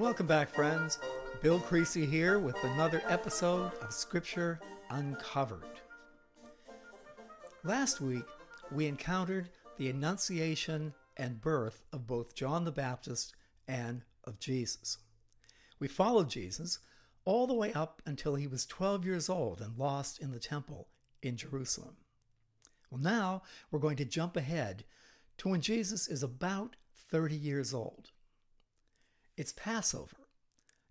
Welcome back, friends. Bill Creasy here with another episode of Scripture Uncovered. Last week, we encountered the Annunciation and birth of both John the Baptist and of Jesus. We followed Jesus all the way up until he was 12 years old and lost in the temple in Jerusalem. Well, now we're going to jump ahead to when Jesus is about 30 years old. It's Passover,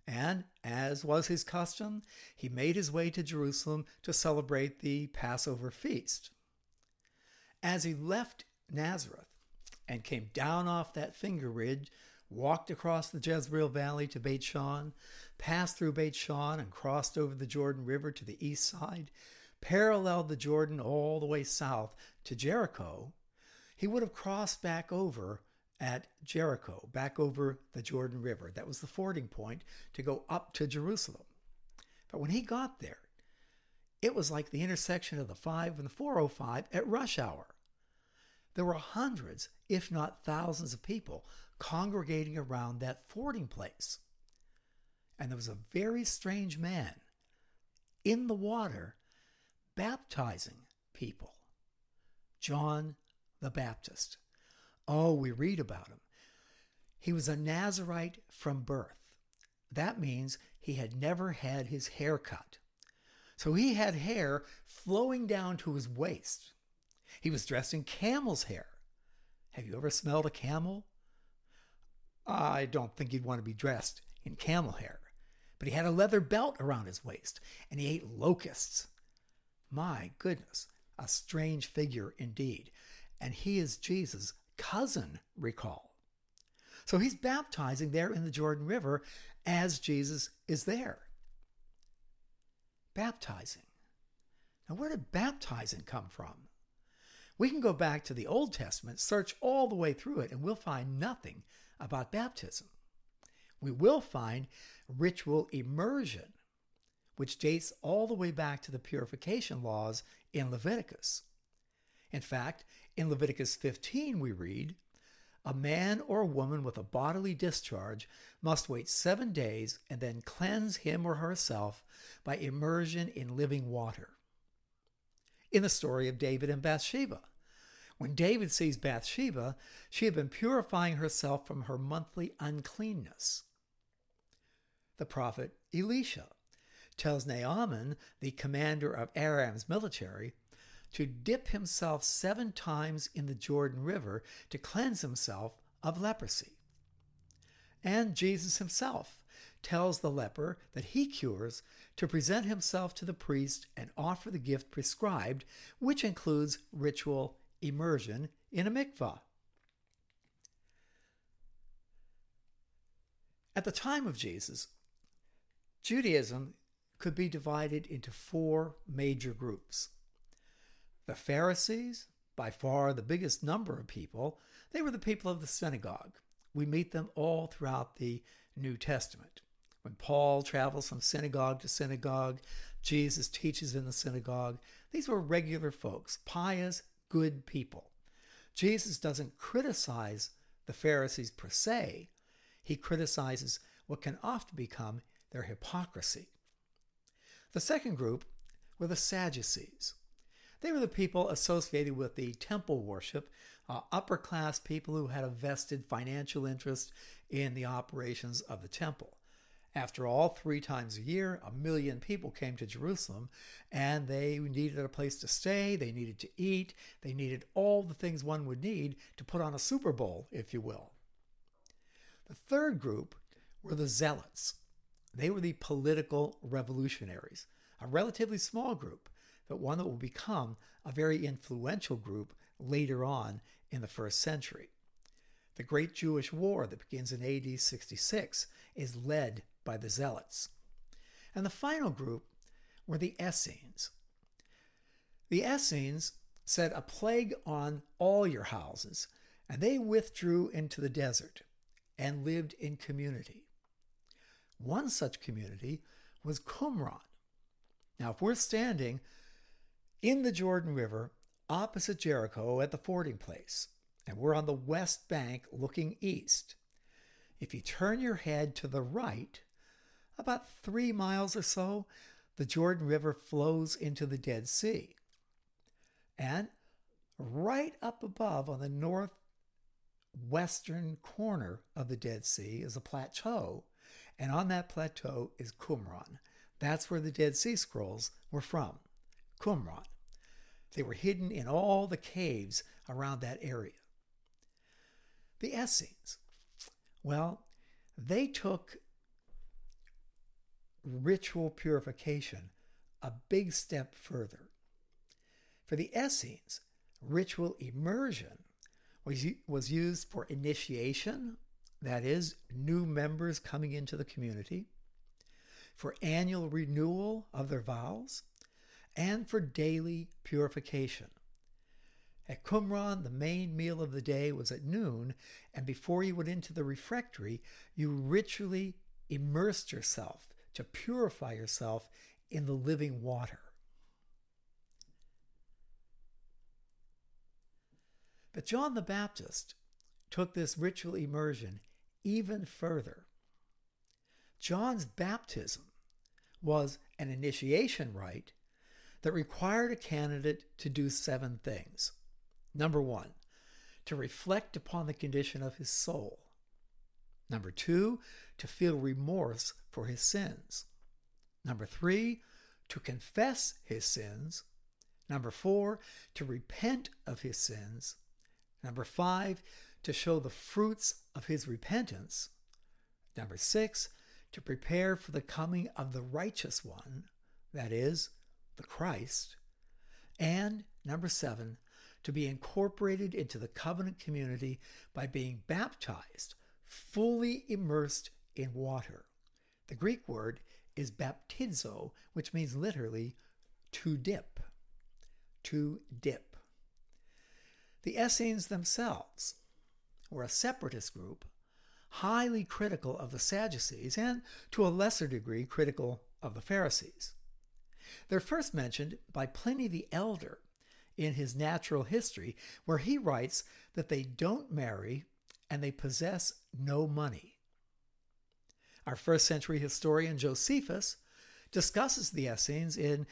and as was his custom, he made his way to Jerusalem to celebrate the Passover feast. As he left Nazareth and came down off that finger ridge, walked across the Jezreel Valley to Beit Shean, passed through Beit Shean and crossed over the Jordan River to the east side, paralleled the Jordan all the way south to Jericho, he would have crossed back over at Jericho, back over the Jordan River. That was the fording point to go up to Jerusalem. But when he got there, it was like the intersection of the 5 and the 405 at rush hour. There were hundreds, if not thousands, of people congregating around that fording place. And there was a very strange man in the water baptizing people John the Baptist. Oh, we read about him. He was a Nazarite from birth. That means he had never had his hair cut. So he had hair flowing down to his waist. He was dressed in camel's hair. Have you ever smelled a camel? I don't think you'd want to be dressed in camel hair. But he had a leather belt around his waist and he ate locusts. My goodness, a strange figure indeed. And he is Jesus' cousin, recall. So he's baptizing there in the Jordan River as Jesus is there. Baptizing. Now, where did baptizing come from? We can go back to the Old Testament, search all the way through it, and we'll find nothing about baptism. We will find ritual immersion, which dates all the way back to the purification laws in Leviticus. In fact, in Leviticus 15, we read, A man or a woman with a bodily discharge must wait seven days and then cleanse him or herself by immersion in living water. In the story of David and Bathsheba, when David sees Bathsheba, she had been purifying herself from her monthly uncleanness. The prophet Elisha tells Naaman, the commander of Aram's military, to dip himself seven times in the Jordan River to cleanse himself of leprosy. And Jesus himself tells the leper that he cures to present himself to the priest and offer the gift prescribed, which includes ritual immersion in a mikvah. At the time of Jesus, Judaism could be divided into four major groups. The Pharisees, by far the biggest number of people, they were the people of the synagogue. We meet them all throughout the New Testament. When Paul travels from synagogue to synagogue, Jesus teaches in the synagogue. These were regular folks, pious, good people. Jesus doesn't criticize the Pharisees per se, he criticizes what can often become their hypocrisy. The second group were the Sadducees. They were the people associated with the temple worship, uh, upper class people who had a vested financial interest in the operations of the temple. After all, three times a year, a million people came to Jerusalem and they needed a place to stay, they needed to eat, they needed all the things one would need to put on a Super Bowl, if you will. The third group were the Zealots. They were the political revolutionaries, a relatively small group, but one that will become a very influential group later on in the first century. The Great Jewish War that begins in AD 66 is led by the Zealots. And the final group were the Essenes. The Essenes set a plague on all your houses, and they withdrew into the desert and lived in community. One such community was Qumran. Now, if we're standing in the Jordan River opposite Jericho at the fording place, and we're on the west bank looking east, If you turn your head to the right, about three miles or so, the Jordan River flows into the Dead Sea. And right up above on the northwestern corner of the Dead Sea is a plateau, and on that plateau is Qumran. That's where the Dead Sea Scrolls were from, Qumran. They were hidden in all the caves around that area. The Essenes, well, they took ritual purification a big step further. For the Essenes, ritual immersion was, was used for initiation, that is, new members coming into the community, for annual renewal of their vows, and for daily purification. At Qumran, the main meal of the day was at noon, and before you went into the refectory, you ritually immersed yourself to purify yourself in the living water. But John the Baptist took this ritual immersion even further. John's baptism was an initiation rite that required a candidate to do seven things. Number one, to reflect upon the condition of his soul. Number two, to feel remorse for his sins. Number three, to confess his sins. Number four, to repent of his sins. Number five, to show the fruits of his repentance. Number six, to prepare for the coming of the righteous one, that is, the Christ. And number seven, to be incorporated into the covenant community by being baptized, fully immersed in water. The Greek word is baptizo, which means literally to dip. To dip. The Essenes themselves were a separatist group, highly critical of the Sadducees and, to a lesser degree, critical of the Pharisees. They're first mentioned by Pliny the Elder in his Natural History, where he writes that they don't marry and they possess no money. Our first century historian Josephus discusses the Essenes in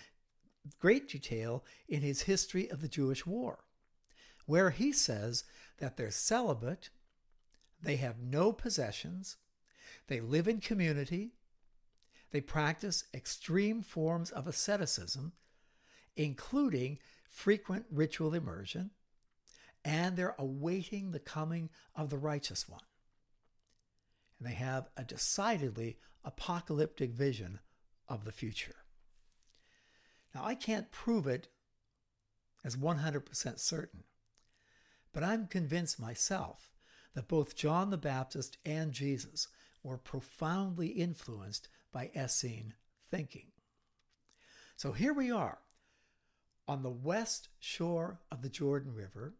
great detail in his History of the Jewish War, where he says that they're celibate, they have no possessions, they live in community, they practice extreme forms of asceticism, including frequent ritual immersion, and they're awaiting the coming of the righteous one. And they have a decidedly apocalyptic vision of the future. Now, I can't prove it as 100% certain, but I'm convinced myself that both John the Baptist and Jesus were profoundly influenced by Essene thinking. So here we are on the west shore of the Jordan River.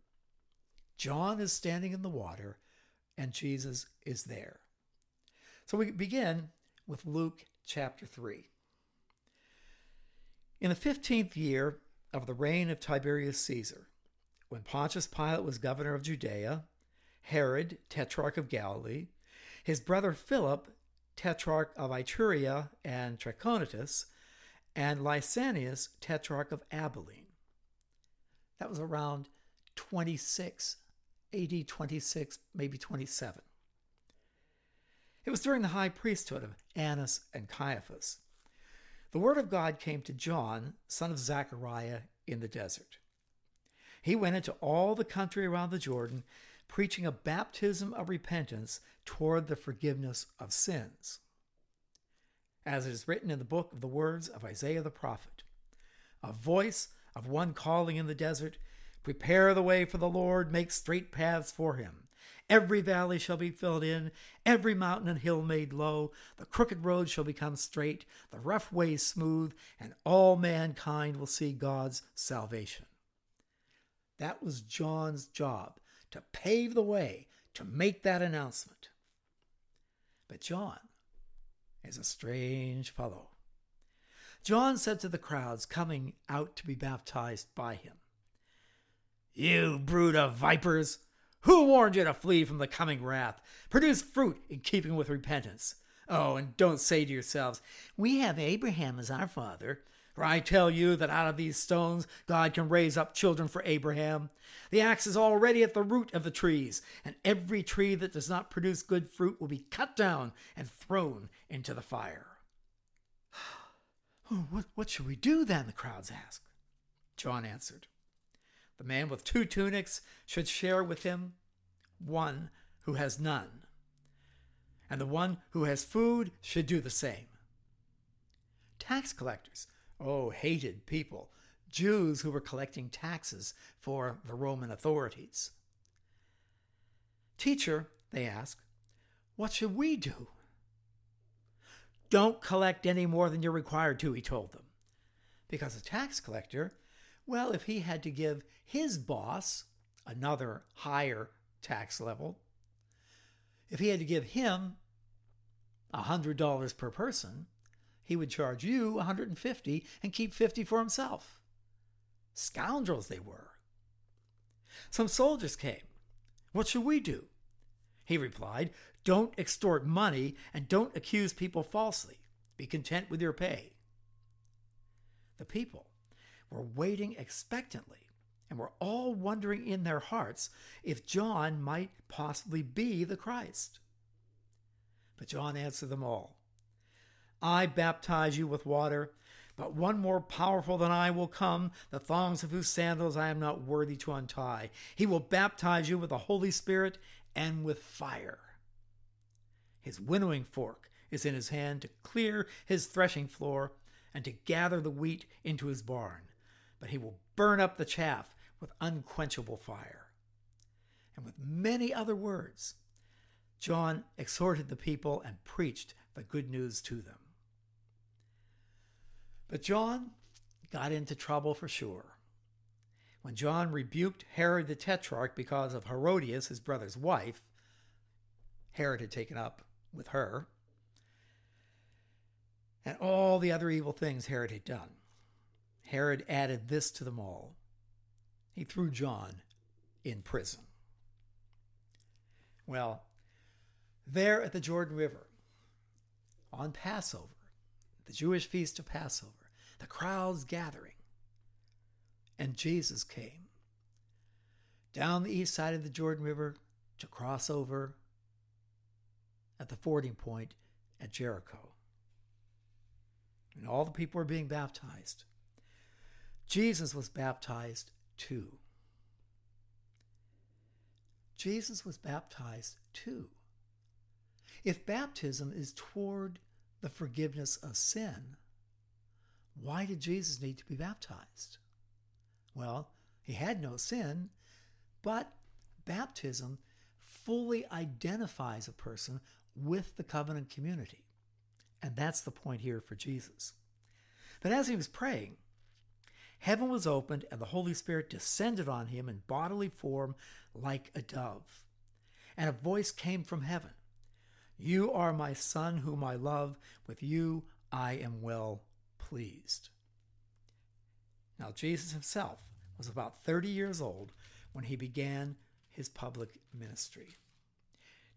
John is standing in the water and Jesus is there. So we begin with Luke chapter 3. In the 15th year of the reign of Tiberius Caesar, when Pontius Pilate was governor of Judea, Herod, tetrarch of Galilee, his brother Philip, tetrarch of Iturea and Trachonitis, and Lysanias, tetrarch of Abilene. That was around 26, AD 26, maybe 27. It was during the high priesthood of Annas and Caiaphas. The word of God came to John, son of Zechariah, in the desert. He went into all the country around the Jordan, preaching a baptism of repentance toward the forgiveness of sins. As it is written in the book of the words of Isaiah the prophet, a voice of one calling in the desert, Prepare the way for the Lord, make straight paths for him. Every valley shall be filled in, every mountain and hill made low. The crooked road shall become straight, the rough ways smooth, and all mankind will see God's salvation. That was John's job to pave the way, to make that announcement. But John is a strange fellow. John said to the crowds coming out to be baptized by him, You brood of vipers, Who warned you to flee from the coming wrath? Produce fruit in keeping with repentance. Oh, and don't say to yourselves, We have Abraham as our father. For I tell you that out of these stones God can raise up children for Abraham. The axe is already at the root of the trees, and every tree that does not produce good fruit will be cut down and thrown into the fire. Oh, what, what should we do then? The crowds asked. John answered, The man with two tunics should share with him one who has none, and the one who has food should do the same. Tax collectors oh, hated people, Jews who were collecting taxes for the Roman authorities. Teacher, they asked, what should we do? Don't collect any more than you're required to, he told them. Because a tax collector, well, if he had to give his boss another higher tax level, if he had to give him a $100 per person, he would charge you 150 and keep 50 for himself. Scoundrels they were. Some soldiers came. What should we do? He replied, Don't extort money and don't accuse people falsely. Be content with your pay. The people were waiting expectantly and were all wondering in their hearts if John might possibly be the Christ. But John answered them all I baptize you with water, but one more powerful than I will come, the thongs of whose sandals I am not worthy to untie. He will baptize you with the Holy Spirit and with fire. His winnowing fork is in his hand to clear his threshing floor and to gather the wheat into his barn, but he will burn up the chaff with unquenchable fire. And with many other words, John exhorted the people and preached the good news to them. But John got into trouble for sure. When John rebuked Herod the Tetrarch because of Herodias, his brother's wife, Herod had taken up with her, and all the other evil things Herod had done. Herod added this to them all. He threw John in prison. Well, there at the Jordan River, on Passover, the Jewish feast of Passover, the crowds gathering. And Jesus came down the east side of the Jordan River to cross over at the fording point at Jericho. And all the people were being baptized. Jesus was baptized too. Jesus was baptized too. If baptism is toward the forgiveness of sin, why did Jesus need to be baptized? Well, he had no sin, but baptism fully identifies a person with the covenant community. And that's the point here for Jesus. But as he was praying, heaven was opened and the Holy Spirit descended on him in bodily form like a dove. And a voice came from heaven You are my Son, whom I love. With you I am well pleased. Now, Jesus himself was about 30 years old when he began his public ministry.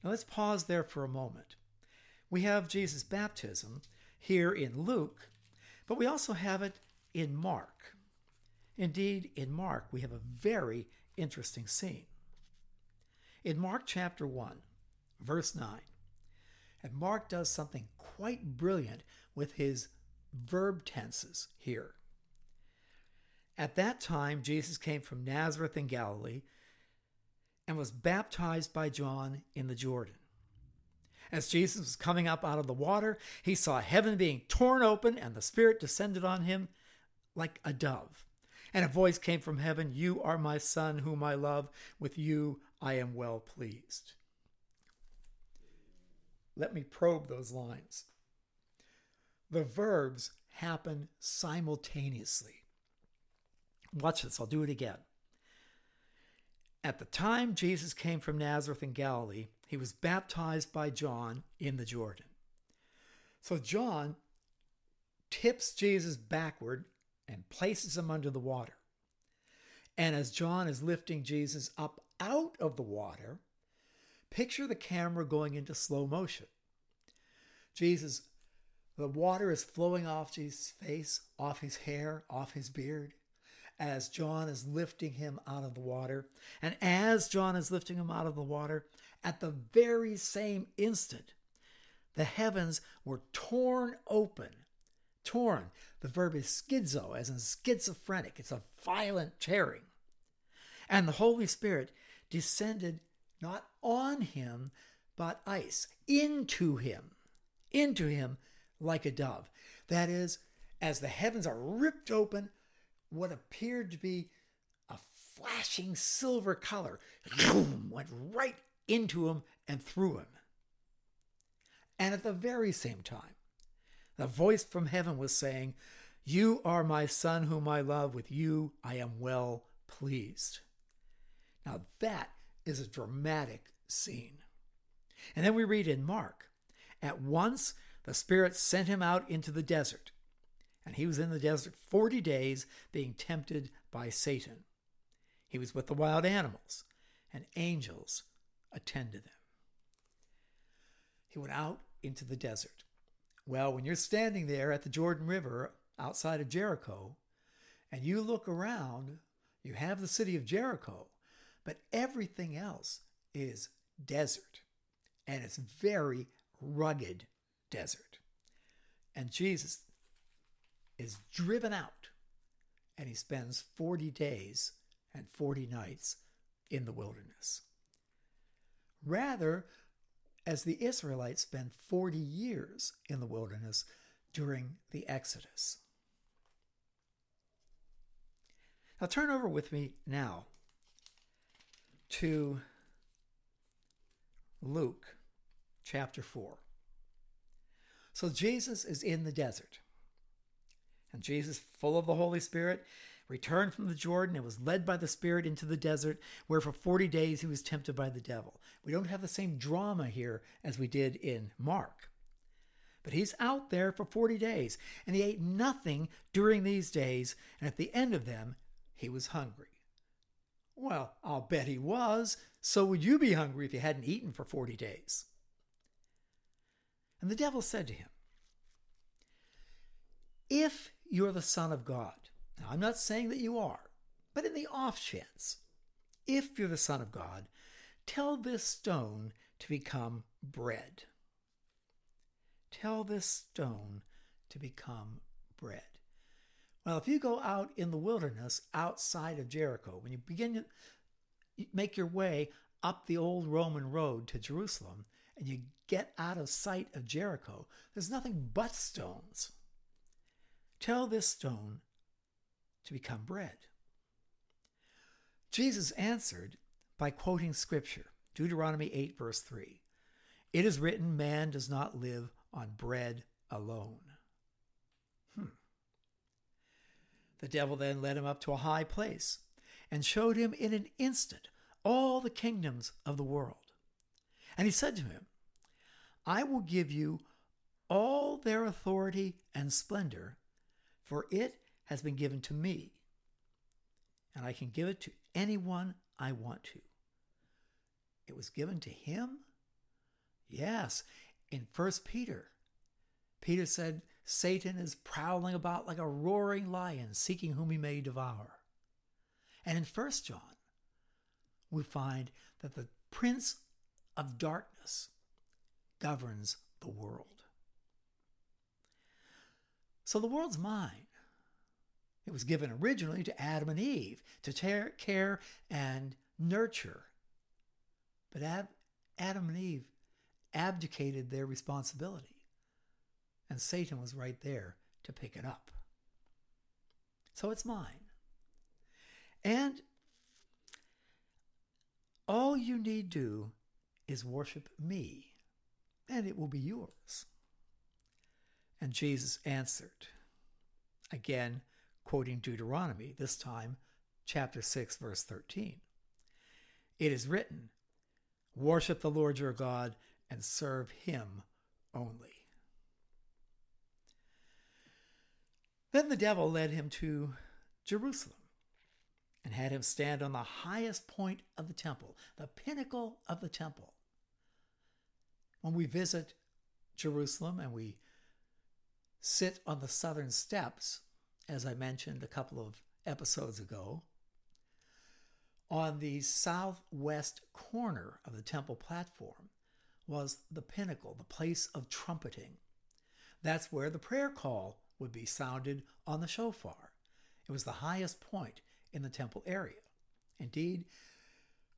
Now, let's pause there for a moment. We have Jesus' baptism here in Luke, but we also have it in Mark. Indeed, in Mark, we have a very interesting scene. In Mark chapter 1, verse 9, and Mark does something quite brilliant with his verb tenses here. At that time, Jesus came from Nazareth in Galilee and was baptized by John in the Jordan. As Jesus was coming up out of the water, he saw heaven being torn open and the Spirit descended on him like a dove. And a voice came from heaven You are my Son, whom I love. With you I am well pleased. Let me probe those lines the verbs happen simultaneously. Watch this, I'll do it again. At the time Jesus came from Nazareth in Galilee, he was baptized by John in the Jordan. So John tips Jesus backward and places him under the water. And as John is lifting Jesus up out of the water, picture the camera going into slow motion. Jesus, the water is flowing off Jesus' face, off his hair, off his beard, as John is lifting him out of the water. And as John is lifting him out of the water, at the very same instant, the heavens were torn open. Torn. The verb is schizo, as in schizophrenic. It's a violent tearing. And the Holy Spirit descended not on him, but eis, into him, into him like a dove. That is, as the heavens are ripped open, what appeared to be a flashing silver color went right into him and through him. And at the very same time, the voice from heaven was saying, You are my son whom I love, with you I am well pleased. Now that is a dramatic scene. And then we read in Mark, At once the Spirit sent him out into the desert, and he was in the desert 40 days being tempted by Satan. He was with the wild animals, and angels attended them. He went out into the desert. Well, when you're standing there at the Jordan River outside of Jericho, and you look around, you have the city of Jericho, but everything else is desert. And it's very rugged desert. And Jesus is driven out and he spends 40 days and 40 nights in the wilderness. Rather, as the Israelites spend 40 years in the wilderness during the Exodus. Now, turn over with me now to Luke chapter 4. So, Jesus is in the desert. And Jesus, full of the Holy Spirit, returned from the Jordan and was led by the Spirit into the desert, where for 40 days he was tempted by the devil. We don't have the same drama here as we did in Mark. But he's out there for 40 days, and he ate nothing during these days, and at the end of them, he was hungry. Well, I'll bet he was. So would you be hungry if you hadn't eaten for 40 days? And the devil said to him, If you're the Son of God, now, I'm not saying that you are, but in the off chance, if you're the Son of God, tell this stone to become bread. Tell this stone to become bread. Well, if you go out in the wilderness outside of Jericho, when you begin to make your way up the old Roman road to Jerusalem and you get out of sight of Jericho, there's nothing but stones. Tell this stone to become bread. Jesus answered by quoting scripture, Deuteronomy 8, verse 3. It is written, Man does not live on bread alone. The devil then led him up to a high place and showed him in an instant all the kingdoms of the world. And he said to him, I will give you all their authority and splendor, for it has been given to me, and I can give it to anyone I want to. It was given to him? Yes, in First Peter. Peter said, Satan is prowling about like a roaring lion, seeking whom he may devour. And in First John, we find that the prince of darkness governs the world. So the world's mine. It was given originally to Adam and Eve to take care and nurture. But Adam and Eve abdicated their responsibility, and Satan was right there to pick it up. So it's mine. And all you need do is worship me, and it will be yours. And Jesus answered, again, quoting Deuteronomy, this time chapter 6, verse 13. It is written, Worship the Lord your God and serve him only. Then the devil led him to Jerusalem and had him stand on the highest point of the temple, the pinnacle of the temple. When we visit Jerusalem and we sit on the southern steps, as I mentioned a couple of episodes ago, on the southwest corner of the temple platform was the pinnacle, the place of trumpeting. That's where the prayer call would be sounded on the shofar. It was the highest point in the temple area. Indeed,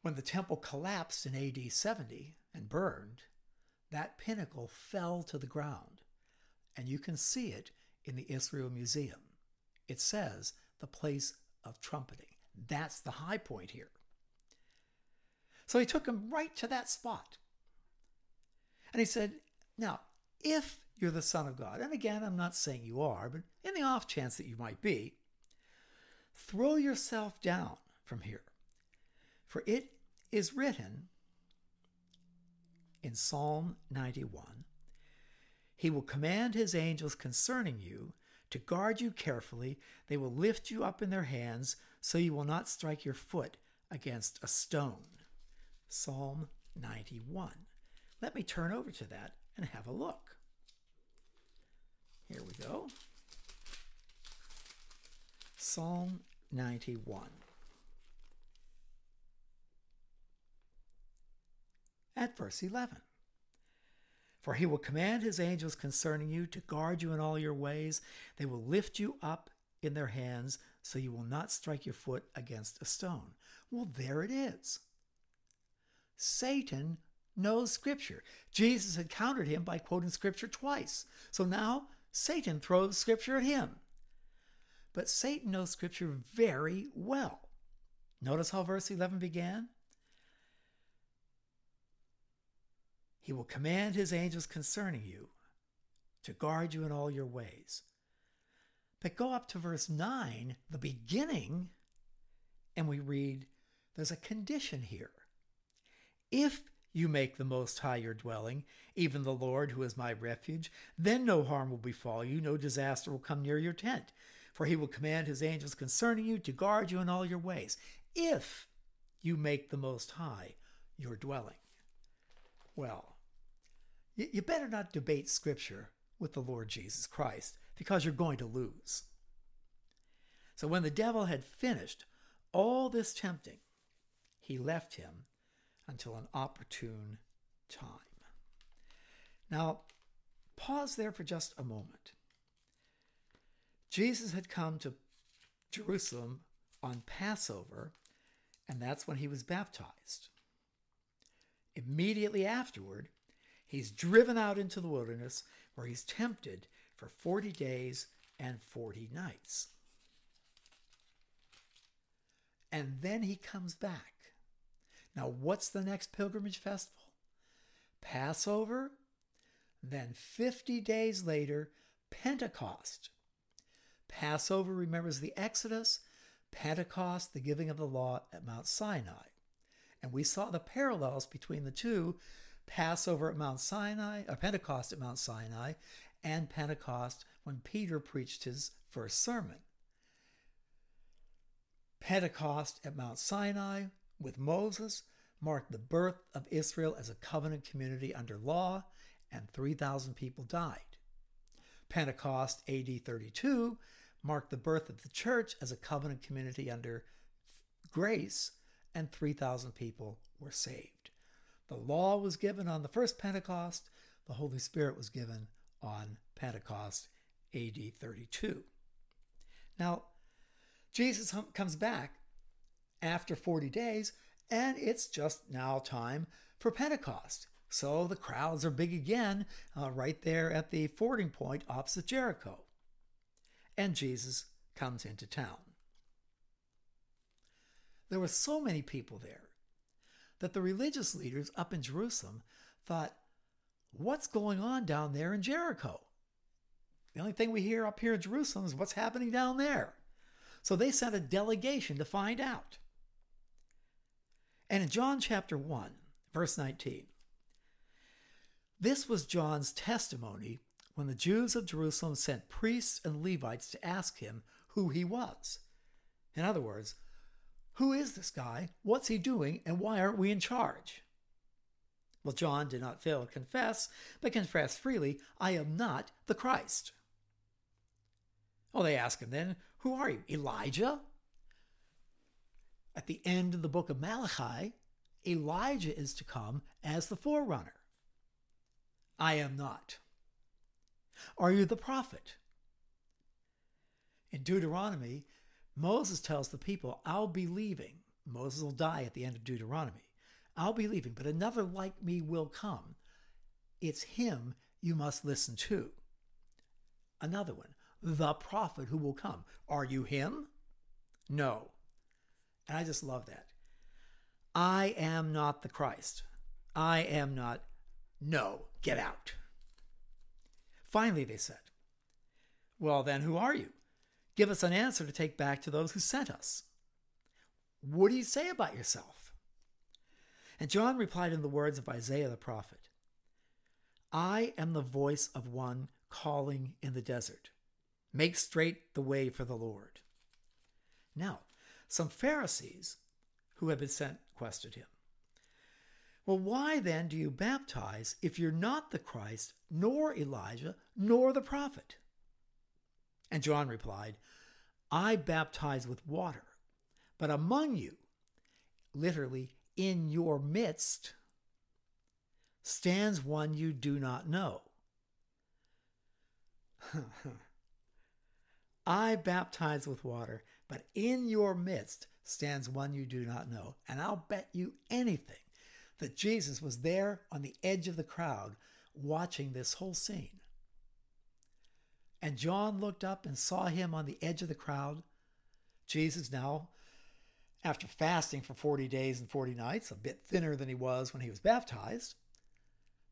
when the temple collapsed in AD 70 and burned, that pinnacle fell to the ground, and you can see it in the Israel Museum. It says the place of trumpeting. That's the high point here. So he took him right to that spot. And he said, Now, if you're the Son of God, and again, I'm not saying you are, but in the off chance that you might be, throw yourself down from here. For it is written in Psalm 91 He will command His angels concerning you to guard you carefully. They will lift you up in their hands so you will not strike your foot against a stone. Psalm 91. Let me turn over to that and have a look. Here we go. Psalm 91. At verse 11. For he will command his angels concerning you to guard you in all your ways. They will lift you up in their hands so you will not strike your foot against a stone. Well, there it is. Satan knows Scripture. Jesus had countered him by quoting Scripture twice. So now Satan throws Scripture at him. But Satan knows Scripture very well. Notice how verse 11 began? He will command his angels concerning you to guard you in all your ways. But go up to verse 9, the beginning, and we read there's a condition here. If you make the Most High your dwelling, even the Lord who is my refuge, then no harm will befall you, no disaster will come near your tent for he will command his angels concerning you to guard you in all your ways, if you make the Most High your dwelling. Well, you better not debate Scripture with the Lord Jesus Christ, because you're going to lose. So when the devil had finished all this tempting, he left him until an opportune time. Now, pause there for just a moment. Jesus had come to Jerusalem on Passover, and that's when he was baptized. Immediately afterward, he's driven out into the wilderness where he's tempted for 40 days and 40 nights. And then he comes back. Now, what's the next pilgrimage festival? Passover. Then 50 days later, Pentecost. Passover remembers the Exodus, Pentecost, the giving of the law at Mount Sinai. And we saw the parallels between the two Passover at Mount Sinai, or Pentecost at Mount Sinai, and Pentecost when Peter preached his first sermon. Pentecost at Mount Sinai with Moses marked the birth of Israel as a covenant community under law, and 3,000 people died. Pentecost AD 32 marked the birth of the church as a covenant community under grace, and 3,000 people were saved. The law was given on the first Pentecost, the Holy Spirit was given on Pentecost AD 32. Now, Jesus comes back after 40 days, and it's just now time for Pentecost. So the crowds are big again, uh, right there at the fording point opposite Jericho and Jesus comes into town. There were so many people there that the religious leaders up in Jerusalem thought, What's going on down there in Jericho? The only thing we hear up here in Jerusalem is what's happening down there. So they sent a delegation to find out. And in John chapter 1, verse 19, this was John's testimony when the Jews of Jerusalem sent priests and Levites to ask him who he was. In other words, Who is this guy? What's he doing? And why aren't we in charge? Well, John did not fail to confess, but confessed freely, I am not the Christ. Well, they ask him then, Who are you? Elijah? At the end of the book of Malachi, Elijah is to come as the forerunner. I am not. Are you the prophet? In Deuteronomy, Moses tells the people, I'll be leaving. Moses will die at the end of Deuteronomy. I'll be leaving, but another like me will come. It's him you must listen to. Another one, the prophet who will come. Are you him? No. And I just love that. I am not the Christ. I am not. No, get out. Finally, they said, Well, then, who are you? Give us an answer to take back to those who sent us. What do you say about yourself? And John replied in the words of Isaiah the prophet I am the voice of one calling in the desert. Make straight the way for the Lord. Now, some Pharisees who had been sent questioned him. Well, why then do you baptize if you're not the Christ, nor Elijah, nor the prophet? And John replied, I baptize with water, but among you, literally in your midst, stands one you do not know. I baptize with water, but in your midst stands one you do not know. And I'll bet you anything that Jesus was there on the edge of the crowd watching this whole scene. And John looked up and saw him on the edge of the crowd. Jesus now, after fasting for 40 days and 40 nights, a bit thinner than he was when he was baptized.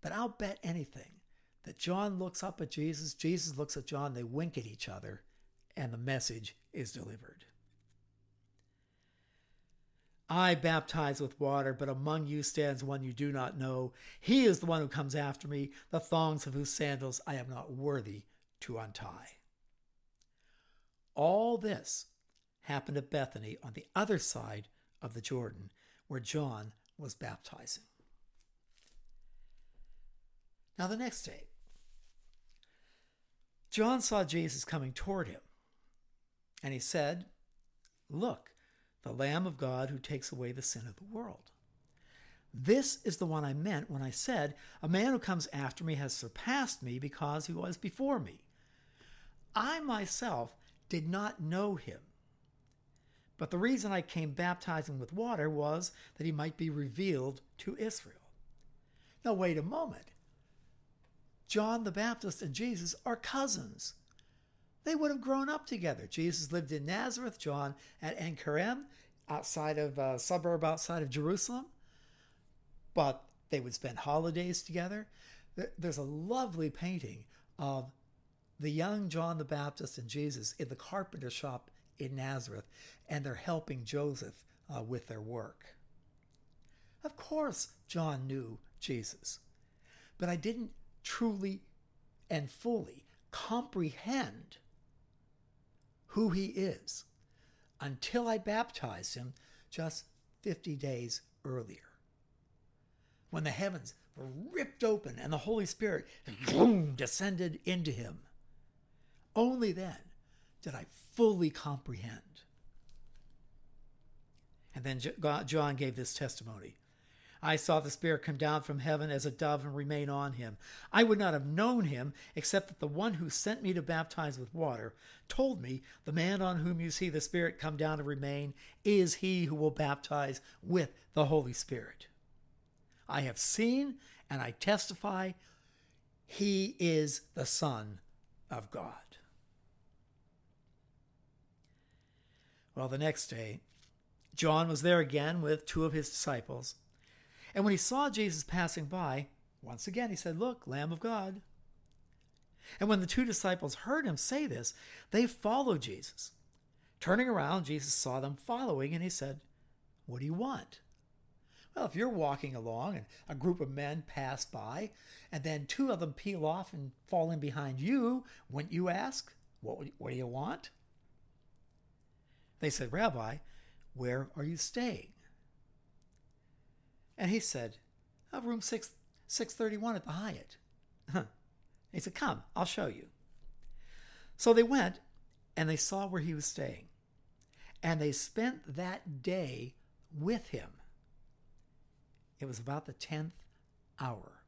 But I'll bet anything that John looks up at Jesus, Jesus looks at John, they wink at each other, and the message is delivered. I baptize with water, but among you stands one you do not know. He is the one who comes after me, the thongs of whose sandals I am not worthy to untie. All this happened at Bethany on the other side of the Jordan, where John was baptizing. Now, the next day, John saw Jesus coming toward him, and he said, Look, the Lamb of God who takes away the sin of the world. This is the one I meant when I said, A man who comes after me has surpassed me because he was before me. I myself did not know him. But the reason I came baptizing with water was that he might be revealed to Israel. Now, wait a moment. John the Baptist and Jesus are cousins. They would have grown up together. Jesus lived in Nazareth, John at En outside of a uh, suburb outside of Jerusalem. But they would spend holidays together. There's a lovely painting of the young John the Baptist and Jesus in the carpenter shop in Nazareth, and they're helping Joseph uh, with their work. Of course, John knew Jesus, but I didn't truly and fully comprehend who he is until I baptized him just 50 days earlier. When the heavens were ripped open and the Holy Spirit descended into him. Only then did I fully comprehend. And then John gave this testimony. I saw the Spirit come down from heaven as a dove and remain on him. I would not have known him except that the one who sent me to baptize with water told me, The man on whom you see the Spirit come down and remain is he who will baptize with the Holy Spirit. I have seen and I testify he is the Son of God. Well, the next day, John was there again with two of his disciples. And when he saw Jesus passing by, once again he said, Look, Lamb of God. And when the two disciples heard him say this, they followed Jesus. Turning around, Jesus saw them following, and he said, What do you want? Well, if you're walking along and a group of men pass by, and then two of them peel off and fall in behind you, wouldn't you ask, What, what do you want? They said, Rabbi, Where are you staying? And he said, oh, Room 6, 631 at the Hyatt. he said, Come, I'll show you. So they went and they saw where he was staying. And they spent that day with him. It was about the 10th hour.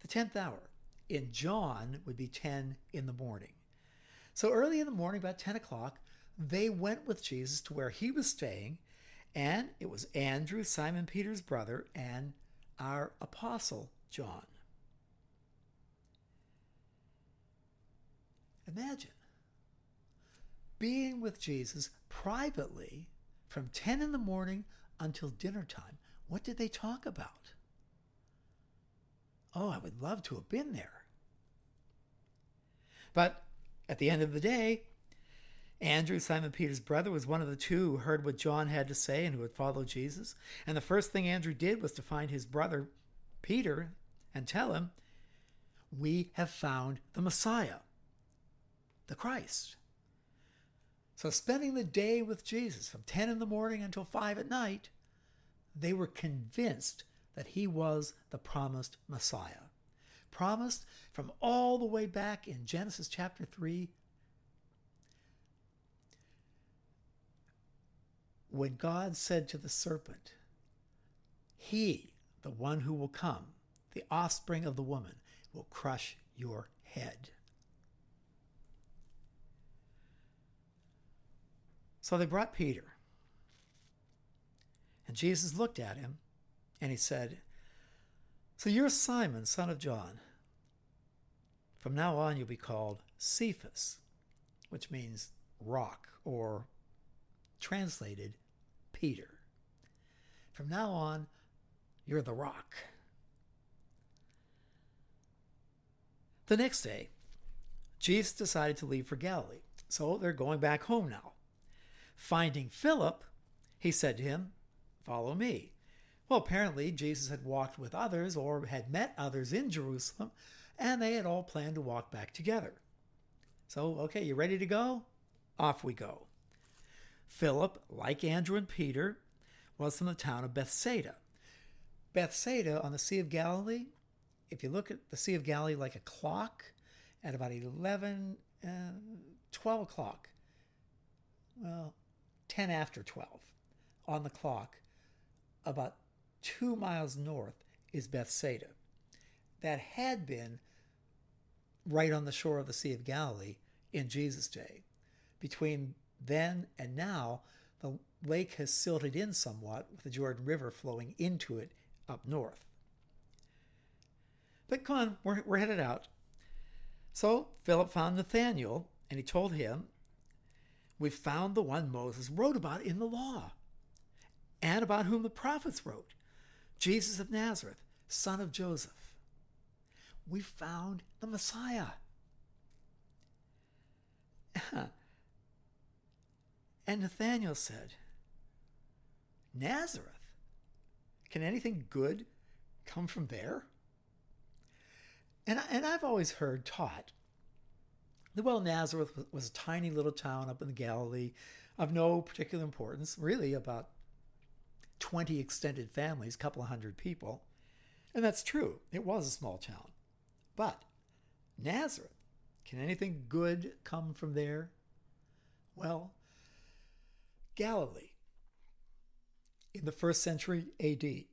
The 10th hour in John would be 10 in the morning. So early in the morning, about 10 o'clock, they went with Jesus to where he was staying, and it was Andrew, Simon Peter's brother, and our apostle, John. Imagine being with Jesus privately from 10 in the morning until dinner time. What did they talk about? Oh, I would love to have been there. But at the end of the day, Andrew, Simon Peter's brother, was one of the two who heard what John had to say and who had followed Jesus. And the first thing Andrew did was to find his brother, Peter, and tell him, We have found the Messiah, the Christ. So, spending the day with Jesus from 10 in the morning until 5 at night, they were convinced that he was the promised Messiah. Promised from all the way back in Genesis chapter 3. When God said to the serpent, He, the one who will come, the offspring of the woman, will crush your head. So they brought Peter. And Jesus looked at him and he said, So you're Simon, son of John. From now on, you'll be called Cephas, which means rock, or translated, Peter. From now on, you're the rock. The next day, Jesus decided to leave for Galilee. So they're going back home now. Finding Philip, he said to him, Follow me. Well, apparently, Jesus had walked with others or had met others in Jerusalem, and they had all planned to walk back together. So, okay, you ready to go? Off we go. Philip, like Andrew and Peter, was from the town of Bethsaida. Bethsaida on the Sea of Galilee, if you look at the Sea of Galilee like a clock, at about 11, uh, 12 o'clock, well, 10 after 12 on the clock, about two miles north is Bethsaida. That had been right on the shore of the Sea of Galilee in Jesus' day. Between then and now, the lake has silted in somewhat with the Jordan River flowing into it up north. But come on, we're, we're headed out. So Philip found Nathanael and he told him we found the one Moses wrote about in the law and about whom the prophets wrote Jesus of Nazareth, son of Joseph. We found the Messiah. and Nathanael said, Nazareth? Can anything good come from there? And, I, and I've always heard taught that, well, Nazareth was a tiny little town up in the Galilee of no particular importance, really about 20 extended families, a couple of hundred people. And that's true. It was a small town. But Nazareth, can anything good come from there? Well, Galilee in the first century AD,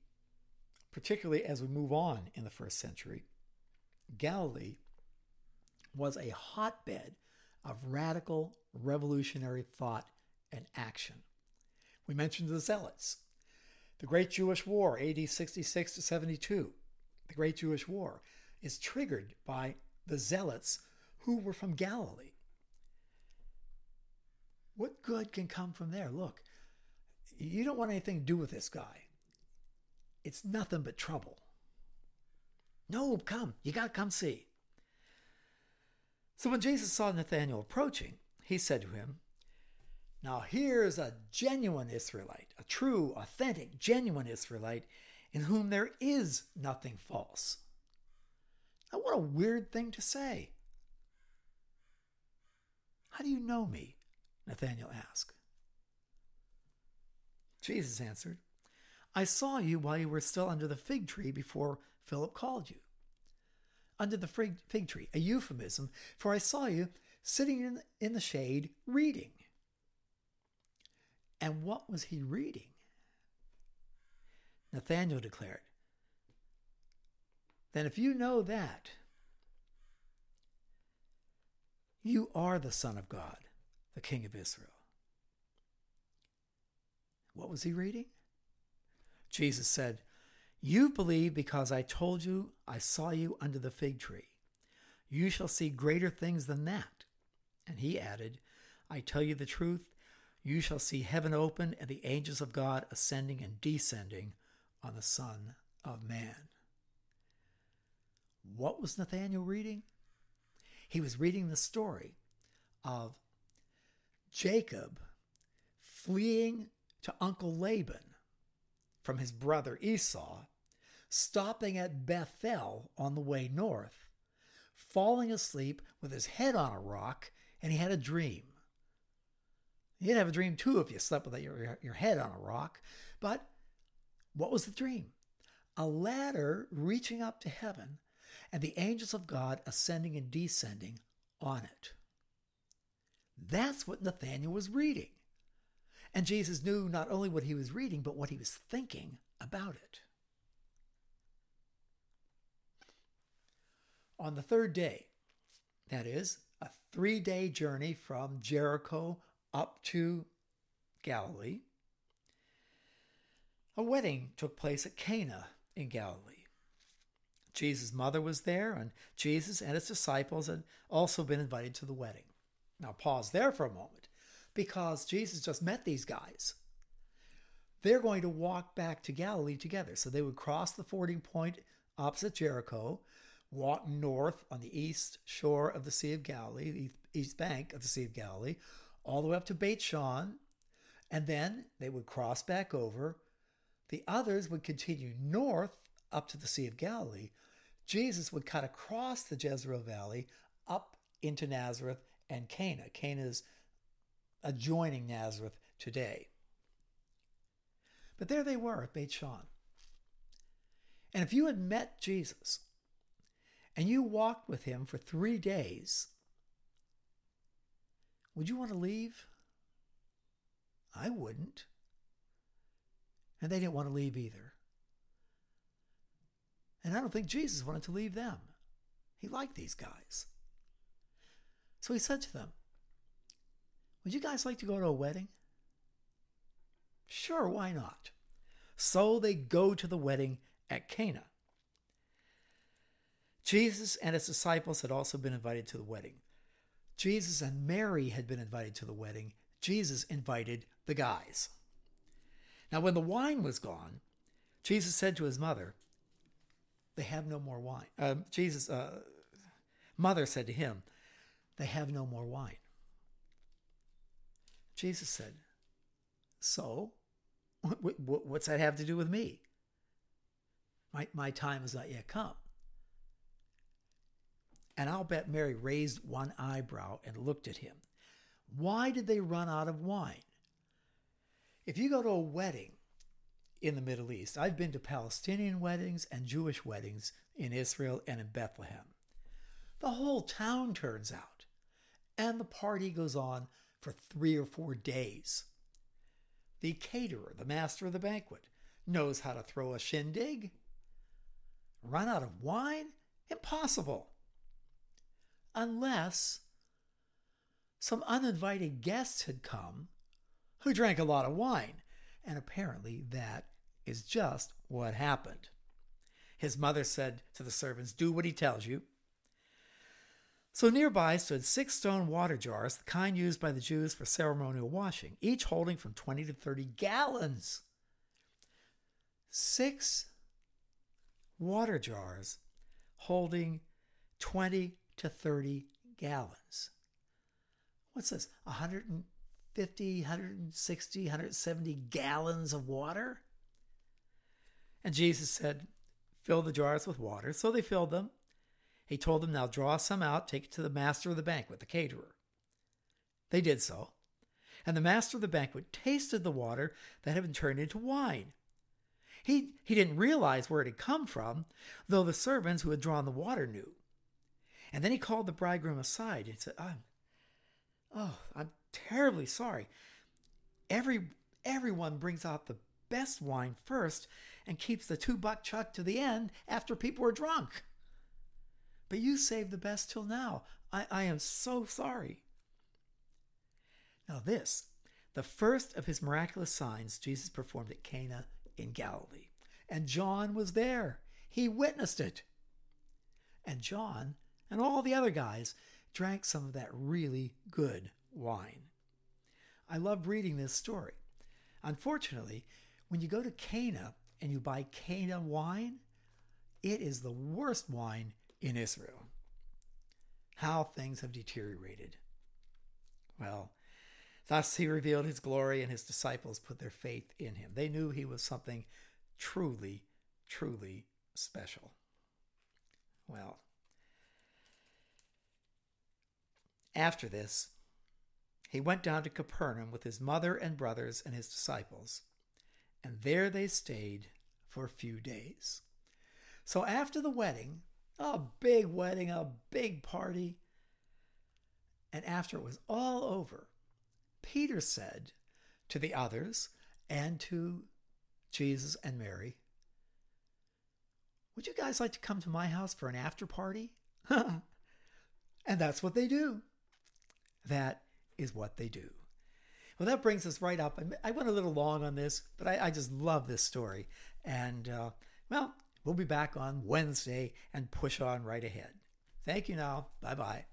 particularly as we move on in the first century, Galilee was a hotbed of radical revolutionary thought and action. We mentioned the Zealots, the Great Jewish War, AD 66 to 72. The Great Jewish War is triggered by the Zealots who were from Galilee. What good can come from there? Look, you don't want anything to do with this guy. It's nothing but trouble. No, come. You got to come see. So when Jesus saw Nathanael approaching, he said to him, Now here's a genuine Israelite, a true, authentic, genuine Israelite in whom there is nothing false. Now, what a weird thing to say. How do you know me? Nathanael asked. Jesus answered, I saw you while you were still under the fig tree before Philip called you. Under the fig, tree, a euphemism, for I saw you sitting in, in the shade reading. And what was he reading? Nathanael declared, Then if you know that, you are the Son of God, the King of Israel. What was he reading? Jesus said, You believe because I told you I saw you under the fig tree. You shall see greater things than that. And he added, I tell you the truth, you shall see heaven open and the angels of God ascending and descending on the Son of Man. What was Nathanael reading? He was reading the story of Jacob fleeing to Uncle Laban from his brother Esau, stopping at Bethel on the way north, falling asleep with his head on a rock, and he had a dream. You'd have a dream too if you slept with your, your head on a rock. But what was the dream? A ladder reaching up to heaven and the angels of God ascending and descending on it. That's what Nathanael was reading. And Jesus knew not only what he was reading, but what he was thinking about it. On the third day, that is, a three day journey from Jericho up to Galilee, a wedding took place at Cana in Galilee. Jesus' mother was there, and Jesus and his disciples had also been invited to the wedding. Now, pause there for a moment because Jesus just met these guys. They're going to walk back to Galilee together. So they would cross the fording point opposite Jericho, walk north on the east shore of the Sea of Galilee, the east bank of the Sea of Galilee, all the way up to Beit Shan, and then they would cross back over. The others would continue north up to the Sea of Galilee. Jesus would cut across the Jezreel Valley up into Nazareth and Cana. Cana is adjoining Nazareth today. But there they were at Beit Shan. And if you had met Jesus and you walked with him for three days, would you want to leave? I wouldn't. And they didn't want to leave either. And I don't think Jesus wanted to leave them. He liked these guys. So he said to them, would you guys like to go to a wedding? Sure, why not? So they go to the wedding at Cana. Jesus and his disciples had also been invited to the wedding. Jesus and Mary had been invited to the wedding. Jesus invited the guys. Now, when the wine was gone, Jesus said to his mother, They have no more wine. Uh, Jesus' uh, mother said to him, They have no more wine. Jesus said, So, what's that have to do with me? My, my time has not yet come. And I'll bet Mary raised one eyebrow and looked at him. Why did they run out of wine? If you go to a wedding in the Middle East, I've been to Palestinian weddings and Jewish weddings in Israel and in Bethlehem. The whole town turns out, and the party goes on for three or four days. The caterer, the master of the banquet, knows how to throw a shindig. Run out of wine? Impossible. Unless some uninvited guests had come who drank a lot of wine. And apparently that is just what happened. His mother said to the servants, Do what he tells you. So nearby stood six stone water jars, the kind used by the Jews for ceremonial washing, each holding from 20 to 30 gallons. Six water jars holding 20 to 30 gallons. What's this? 150, 160, 170 gallons of water? And Jesus said, Fill the jars with water. So they filled them. He told them, Now draw some out, take it to the master of the banquet, the caterer. They did so. And the master of the banquet tasted the water that had been turned into wine. He, he didn't realize where it had come from, though the servants who had drawn the water knew. And then he called the bridegroom aside and said, I'm, Oh, I'm terribly sorry. Every, everyone brings out the best wine first and keeps the two buck chuck to the end after people are drunk. But you saved the best till now. I, I am so sorry. Now, this, the first of his miraculous signs Jesus performed at Cana in Galilee. And John was there. He witnessed it. And John and all the other guys drank some of that really good wine. I love reading this story. Unfortunately, when you go to Cana and you buy Cana wine, it is the worst wine in Israel. How things have deteriorated. Well, thus he revealed his glory, and his disciples put their faith in him. They knew he was something truly, truly special. Well, after this, he went down to Capernaum with his mother and brothers and his disciples, and there they stayed for a few days. So after the wedding, a big wedding, a big party, and after it was all over, Peter said to the others and to Jesus and Mary, Would you guys like to come to my house for an after party? and that's what they do. That is what they do. Well, that brings us right up. I went a little long on this, but I, I just love this story. And, uh, well, we'll be back on Wednesday and push on right ahead. Thank you now. Bye bye.